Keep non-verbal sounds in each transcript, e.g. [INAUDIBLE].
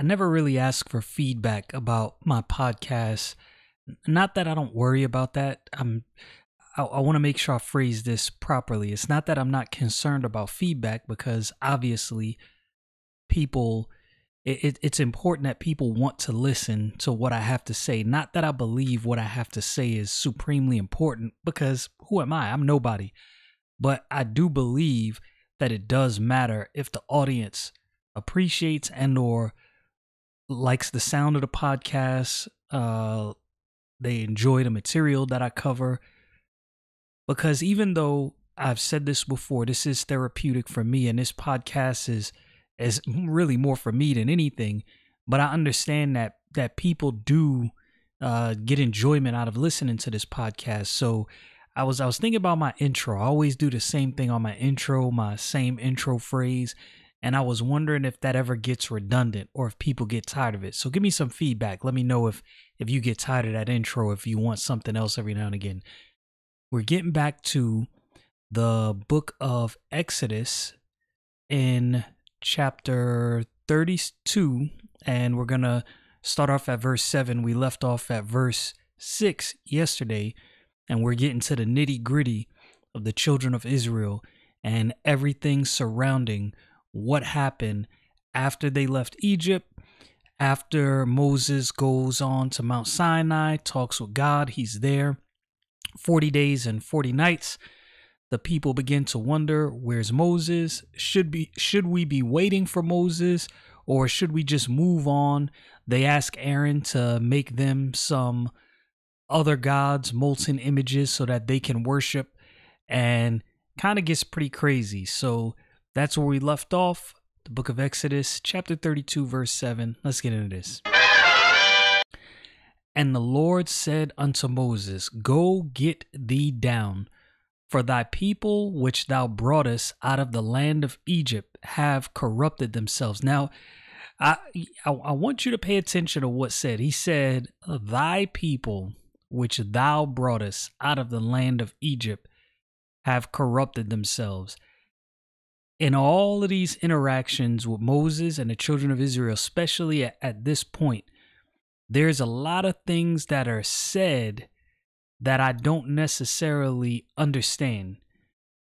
I never really ask for feedback about my podcast. Not that I don't worry about that. I'm I, I want to make sure I phrase this properly. It's not that I'm not concerned about feedback because obviously people it, it, it's important that people want to listen to what I have to say. Not that I believe what I have to say is supremely important because who am I? I'm nobody. But I do believe that it does matter if the audience appreciates and or likes the sound of the podcast. Uh, they enjoy the material that I cover. Because even though I've said this before, this is therapeutic for me, and this podcast is is really more for me than anything. But I understand that that people do uh, get enjoyment out of listening to this podcast. So I was I was thinking about my intro. I always do the same thing on my intro, my same intro phrase. And I was wondering if that ever gets redundant or if people get tired of it. So give me some feedback. Let me know if if you get tired of that intro, if you want something else every now and again. We're getting back to the book of Exodus in chapter 32 and we're going to start off at verse 7. We left off at verse 6 yesterday and we're getting to the nitty-gritty of the children of Israel and everything surrounding what happened after they left Egypt, after Moses goes on to Mount Sinai, talks with God, he's there 40 days and 40 nights. The people begin to wonder, where's Moses? Should be should we be waiting for Moses or should we just move on? They ask Aaron to make them some other gods, molten images so that they can worship and kind of gets pretty crazy. So that's where we left off. The book of Exodus, chapter 32, verse 7. Let's get into this. And the Lord said unto Moses, Go get thee down, for thy people which thou broughtest out of the land of Egypt have corrupted themselves. Now, I, I, I want you to pay attention to what said. He said, Thy people which thou broughtest out of the land of Egypt have corrupted themselves in all of these interactions with Moses and the children of Israel, especially at, at, this point, there's a lot of things that are said that I don't necessarily understand.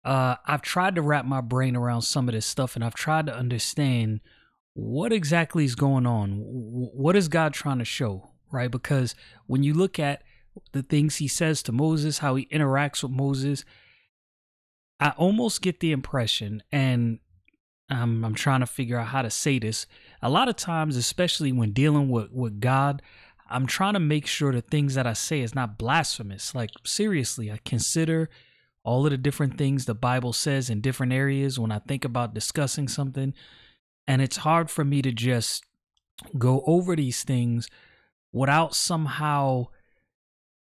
Uh, I've tried to wrap my brain around some of this stuff and I've tried to understand what exactly is going on. What is God trying to show, right? Because when you look at the things he says to Moses, how he interacts with Moses, I almost get the impression, and I'm, I'm trying to figure out how to say this. A lot of times, especially when dealing with, with God, I'm trying to make sure the things that I say is not blasphemous. Like, seriously, I consider all of the different things the Bible says in different areas when I think about discussing something. And it's hard for me to just go over these things without somehow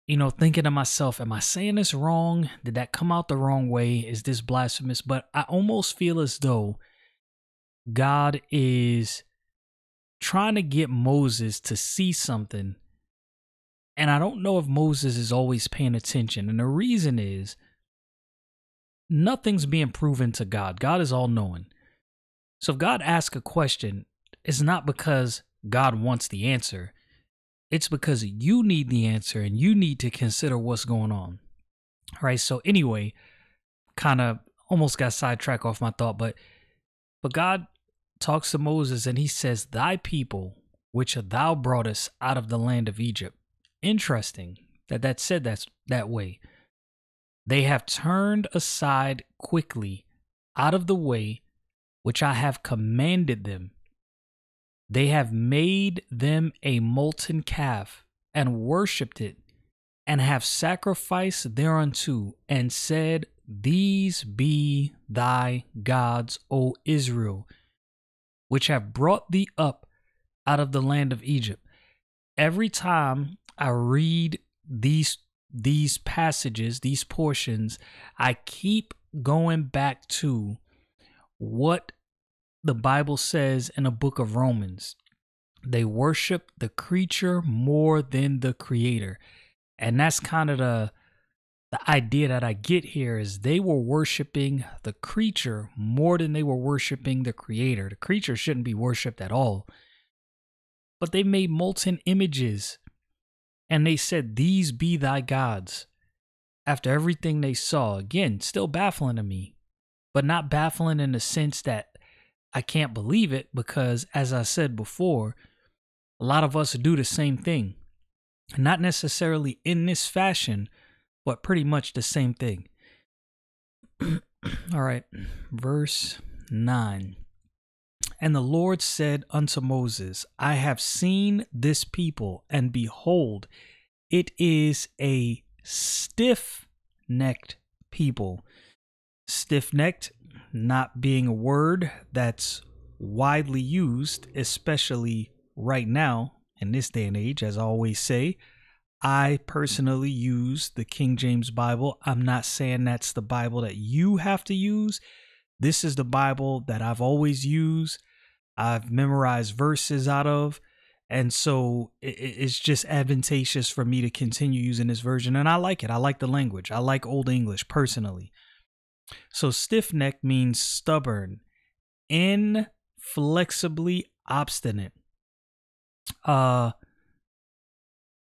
you know, thinking to myself, am I saying this wrong? Did that come out the wrong way? Is this blasphemous? But I almost feel as though God is trying to get Moses to see something. And I don't know if Moses is always paying attention. And the reason is nothing's being proven to God. God is all knowing. So if God asks a question, it's not because God wants the answer. It's because you need the answer and you need to consider what's going on. All right. So anyway, kind of almost got sidetracked off my thought, but but God talks to Moses and he says, Thy people, which thou broughtest out of the land of Egypt. Interesting that that said that's that way. They have turned aside quickly out of the way which I have commanded them they have made them a molten calf and worshipped it, and have sacrificed thereunto, and said, These be thy gods, O Israel, which have brought thee up out of the land of Egypt. Every time I read these these passages, these portions, I keep going back to what the Bible says in a book of Romans. They worship the creature more than the creator. And that's kind of the the idea that I get here is they were worshiping the creature more than they were worshiping the creator. The creature shouldn't be worshiped at all. But they made molten images and they said, These be thy gods. After everything they saw, again, still baffling to me, but not baffling in the sense that I can't believe it because, as I said before, a lot of us do the same thing. Not necessarily in this fashion, but pretty much the same thing. [CLEARS THROAT] All right, verse 9. And the Lord said unto Moses, I have seen this people, and behold, it is a stiff necked people. Stiff necked not being a word that's widely used, especially right now in this day and age, as I always say. I personally use the King James Bible. I'm not saying that's the Bible that you have to use. This is the Bible that I've always used. I've memorized verses out of. And so it's just advantageous for me to continue using this version. And I like it. I like the language. I like Old English personally. So stiff neck means stubborn, inflexibly obstinate. Uh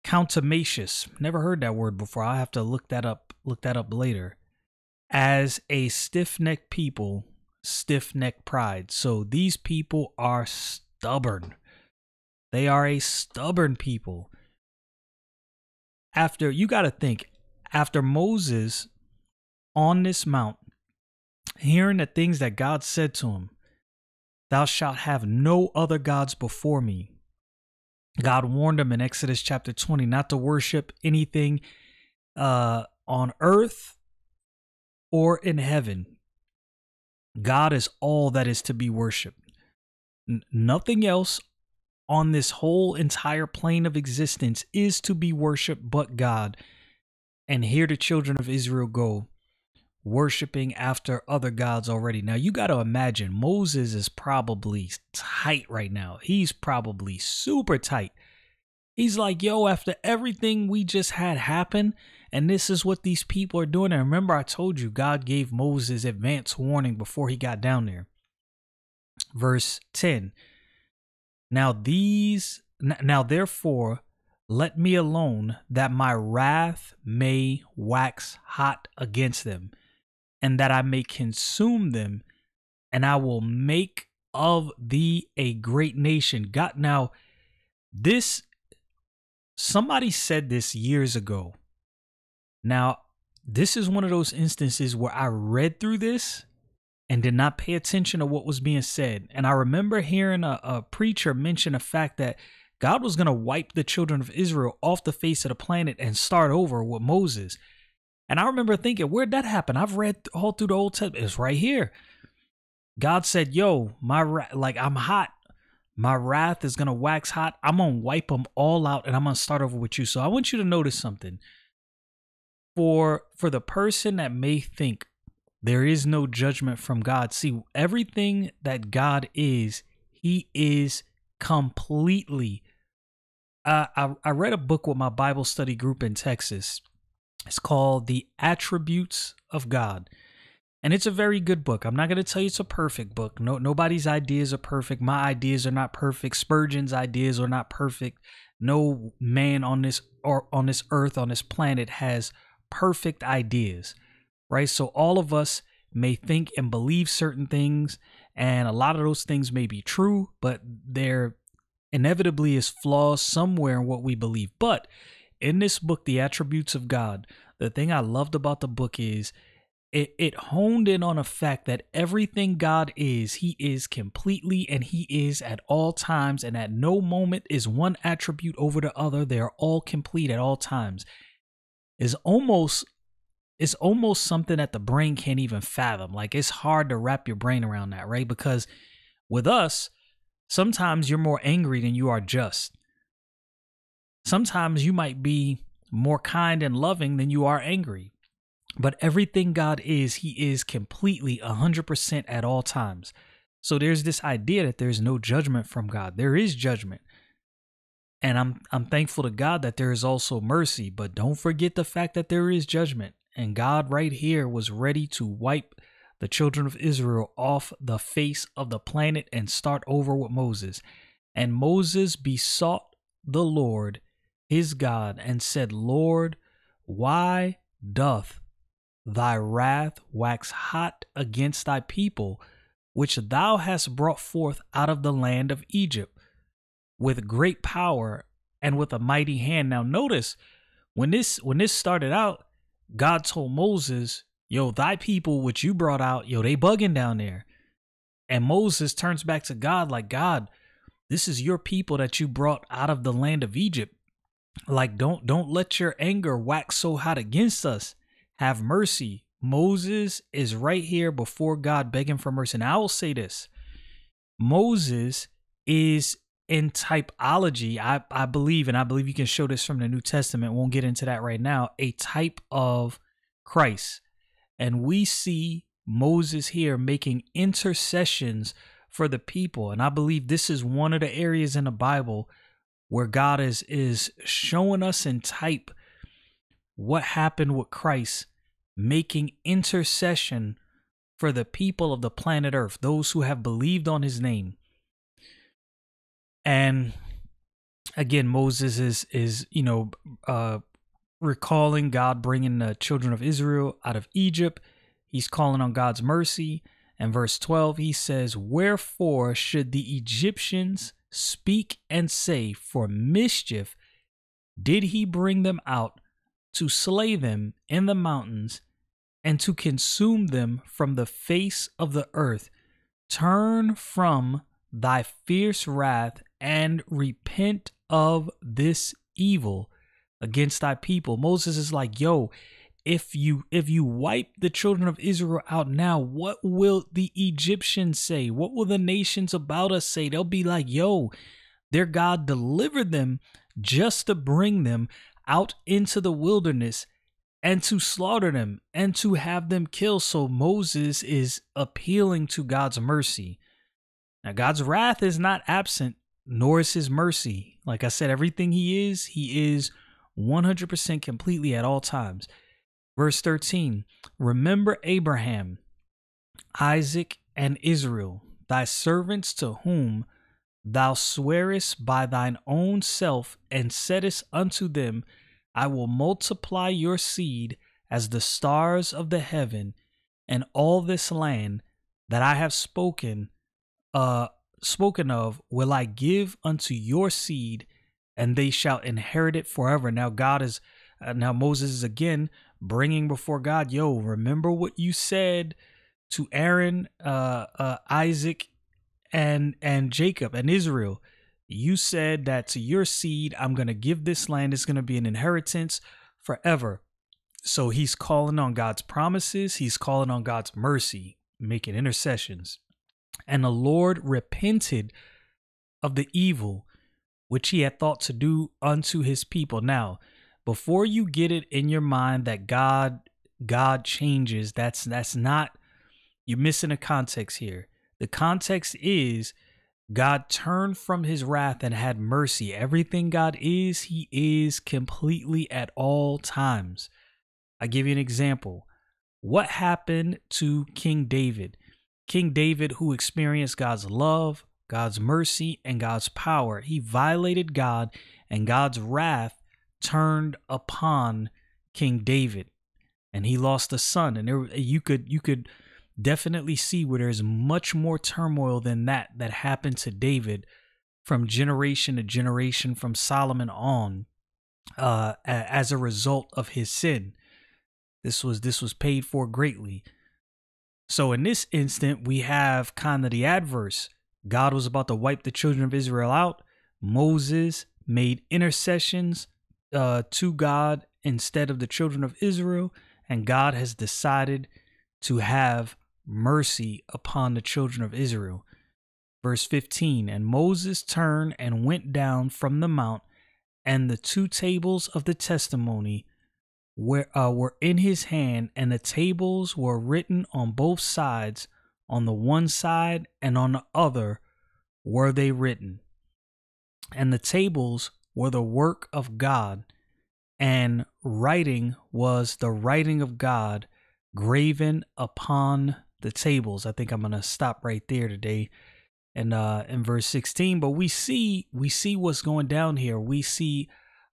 contumacious. Never heard that word before. i have to look that up look that up later. As a stiff-necked people, stiff-necked pride. So these people are stubborn. They are a stubborn people. After you got to think after Moses on this mount hearing the things that God said to him, Thou shalt have no other gods before me. God warned him in Exodus chapter 20 not to worship anything uh, on earth or in heaven. God is all that is to be worshiped. N- nothing else on this whole entire plane of existence is to be worshiped but God. And here the children of Israel go worshiping after other gods already. Now you got to imagine Moses is probably tight right now. He's probably super tight. He's like, yo, after everything we just had happen, and this is what these people are doing. And remember, I told you God gave Moses advance warning before he got down there. Verse 10 Now these, now therefore, let me alone that my wrath may wax hot against them and that I may consume them, and I will make of thee a great nation. God, now, this, somebody said this years ago. Now, this is one of those instances where I read through this and did not pay attention to what was being said. And I remember hearing a, a preacher mention the fact that God was going to wipe the children of Israel off the face of the planet and start over with Moses. And I remember thinking, where'd that happen? I've read all through the Old Testament. It's right here. God said, "Yo, my like I'm hot. My wrath is gonna wax hot. I'm gonna wipe them all out, and I'm gonna start over with you." So I want you to notice something. For for the person that may think there is no judgment from God, see everything that God is, He is completely. Uh, I I read a book with my Bible study group in Texas it's called The Attributes of God. And it's a very good book. I'm not going to tell you it's a perfect book. No nobody's ideas are perfect. My ideas are not perfect. Spurgeon's ideas are not perfect. No man on this or on this earth on this planet has perfect ideas. Right? So all of us may think and believe certain things and a lot of those things may be true, but there inevitably is flaws somewhere in what we believe. But in this book, The Attributes of God, the thing I loved about the book is it, it honed in on a fact that everything God is, He is completely and He is at all times, and at no moment is one attribute over the other. They are all complete at all times. Is almost it's almost something that the brain can't even fathom. Like it's hard to wrap your brain around that, right? Because with us, sometimes you're more angry than you are just. Sometimes you might be more kind and loving than you are angry. But everything God is, He is completely 100% at all times. So there's this idea that there's no judgment from God. There is judgment. And I'm I'm thankful to God that there is also mercy, but don't forget the fact that there is judgment. And God, right here, was ready to wipe the children of Israel off the face of the planet and start over with Moses. And Moses besought the Lord his God and said, Lord, why doth thy wrath wax hot against thy people, which thou hast brought forth out of the land of Egypt with great power and with a mighty hand? Now notice when this when this started out, God told Moses, Yo, thy people which you brought out, yo, they bugging down there. And Moses turns back to God like, God, this is your people that you brought out of the land of Egypt. Like, don't don't let your anger wax so hot against us. Have mercy. Moses is right here before God begging for mercy. And I will say this. Moses is in typology, I, I believe, and I believe you can show this from the New Testament, won't get into that right now, a type of Christ. And we see Moses here making intercessions for the people. And I believe this is one of the areas in the Bible where God is is showing us in type what happened with Christ making intercession for the people of the planet Earth, those who have believed on his name. And again, Moses is is you know uh, recalling God bringing the children of Israel out of Egypt. He's calling on God's mercy. And verse 12, he says, Wherefore should the Egyptians speak and say, For mischief did he bring them out to slay them in the mountains and to consume them from the face of the earth? Turn from thy fierce wrath and repent of this evil against thy people. Moses is like, yo, if you if you wipe the children of Israel out now, what will the Egyptians say? What will the nations about us say? They'll be like, yo, their God delivered them just to bring them out into the wilderness and to slaughter them and to have them killed. So Moses is appealing to God's mercy. Now, God's wrath is not absent, nor is his mercy. Like I said, everything he is, he is 100% completely at all times. Verse 13 Remember Abraham, Isaac, and Israel, thy servants to whom thou swearest by thine own self, and saidest unto them, I will multiply your seed as the stars of the heaven, and all this land that I have spoken uh spoken of will I give unto your seed and they shall inherit it forever. Now God is uh, now Moses is again bringing before God, yo, remember what you said to Aaron, uh, uh, Isaac, and and Jacob and Israel. You said that to your seed, I'm gonna give this land. It's gonna be an inheritance forever. So he's calling on God's promises. He's calling on God's mercy, making intercessions. And the Lord repented of the evil which he had thought to do unto his people. Now, before you get it in your mind that God God changes, that's that's not you're missing a context here. The context is God turned from his wrath and had mercy. Everything God is, he is completely at all times. I give you an example. What happened to King David? King David, who experienced God's love, God's mercy, and God's power. He violated God, and God's wrath turned upon King David, and he lost a son. And there, you could you could definitely see where there's much more turmoil than that that happened to David from generation to generation, from Solomon on, uh, as a result of his sin. This was this was paid for greatly. So in this instant, we have kind of the adverse. God was about to wipe the children of Israel out. Moses made intercessions uh, to God instead of the children of Israel. and God has decided to have mercy upon the children of Israel. Verse 15 And Moses turned and went down from the mount, and the two tables of the testimony were, uh, were in his hand, and the tables were written on both sides. On the one side and on the other were they written. And the tables were the work of God, and writing was the writing of God graven upon the tables. I think I'm gonna stop right there today and uh in verse 16 but we see we see what's going down here we see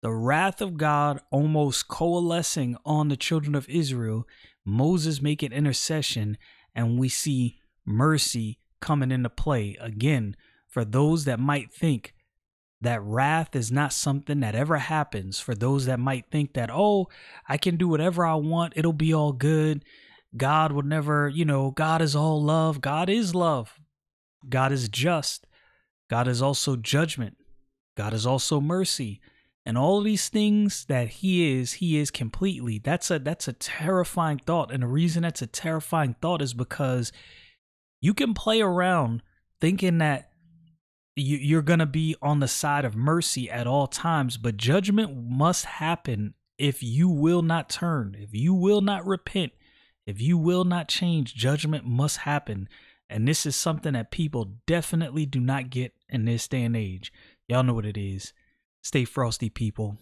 the wrath of god almost coalescing on the children of israel moses making intercession and we see mercy coming into play again for those that might think that wrath is not something that ever happens for those that might think that oh i can do whatever i want it'll be all good god will never you know god is all love god is love God is just. God is also judgment. God is also mercy. And all these things that he is, he is completely. That's a that's a terrifying thought. And the reason that's a terrifying thought is because you can play around thinking that you, you're going to be on the side of mercy at all times, but judgment must happen if you will not turn, if you will not repent, if you will not change, judgment must happen. And this is something that people definitely do not get in this day and age. Y'all know what it is. Stay frosty, people.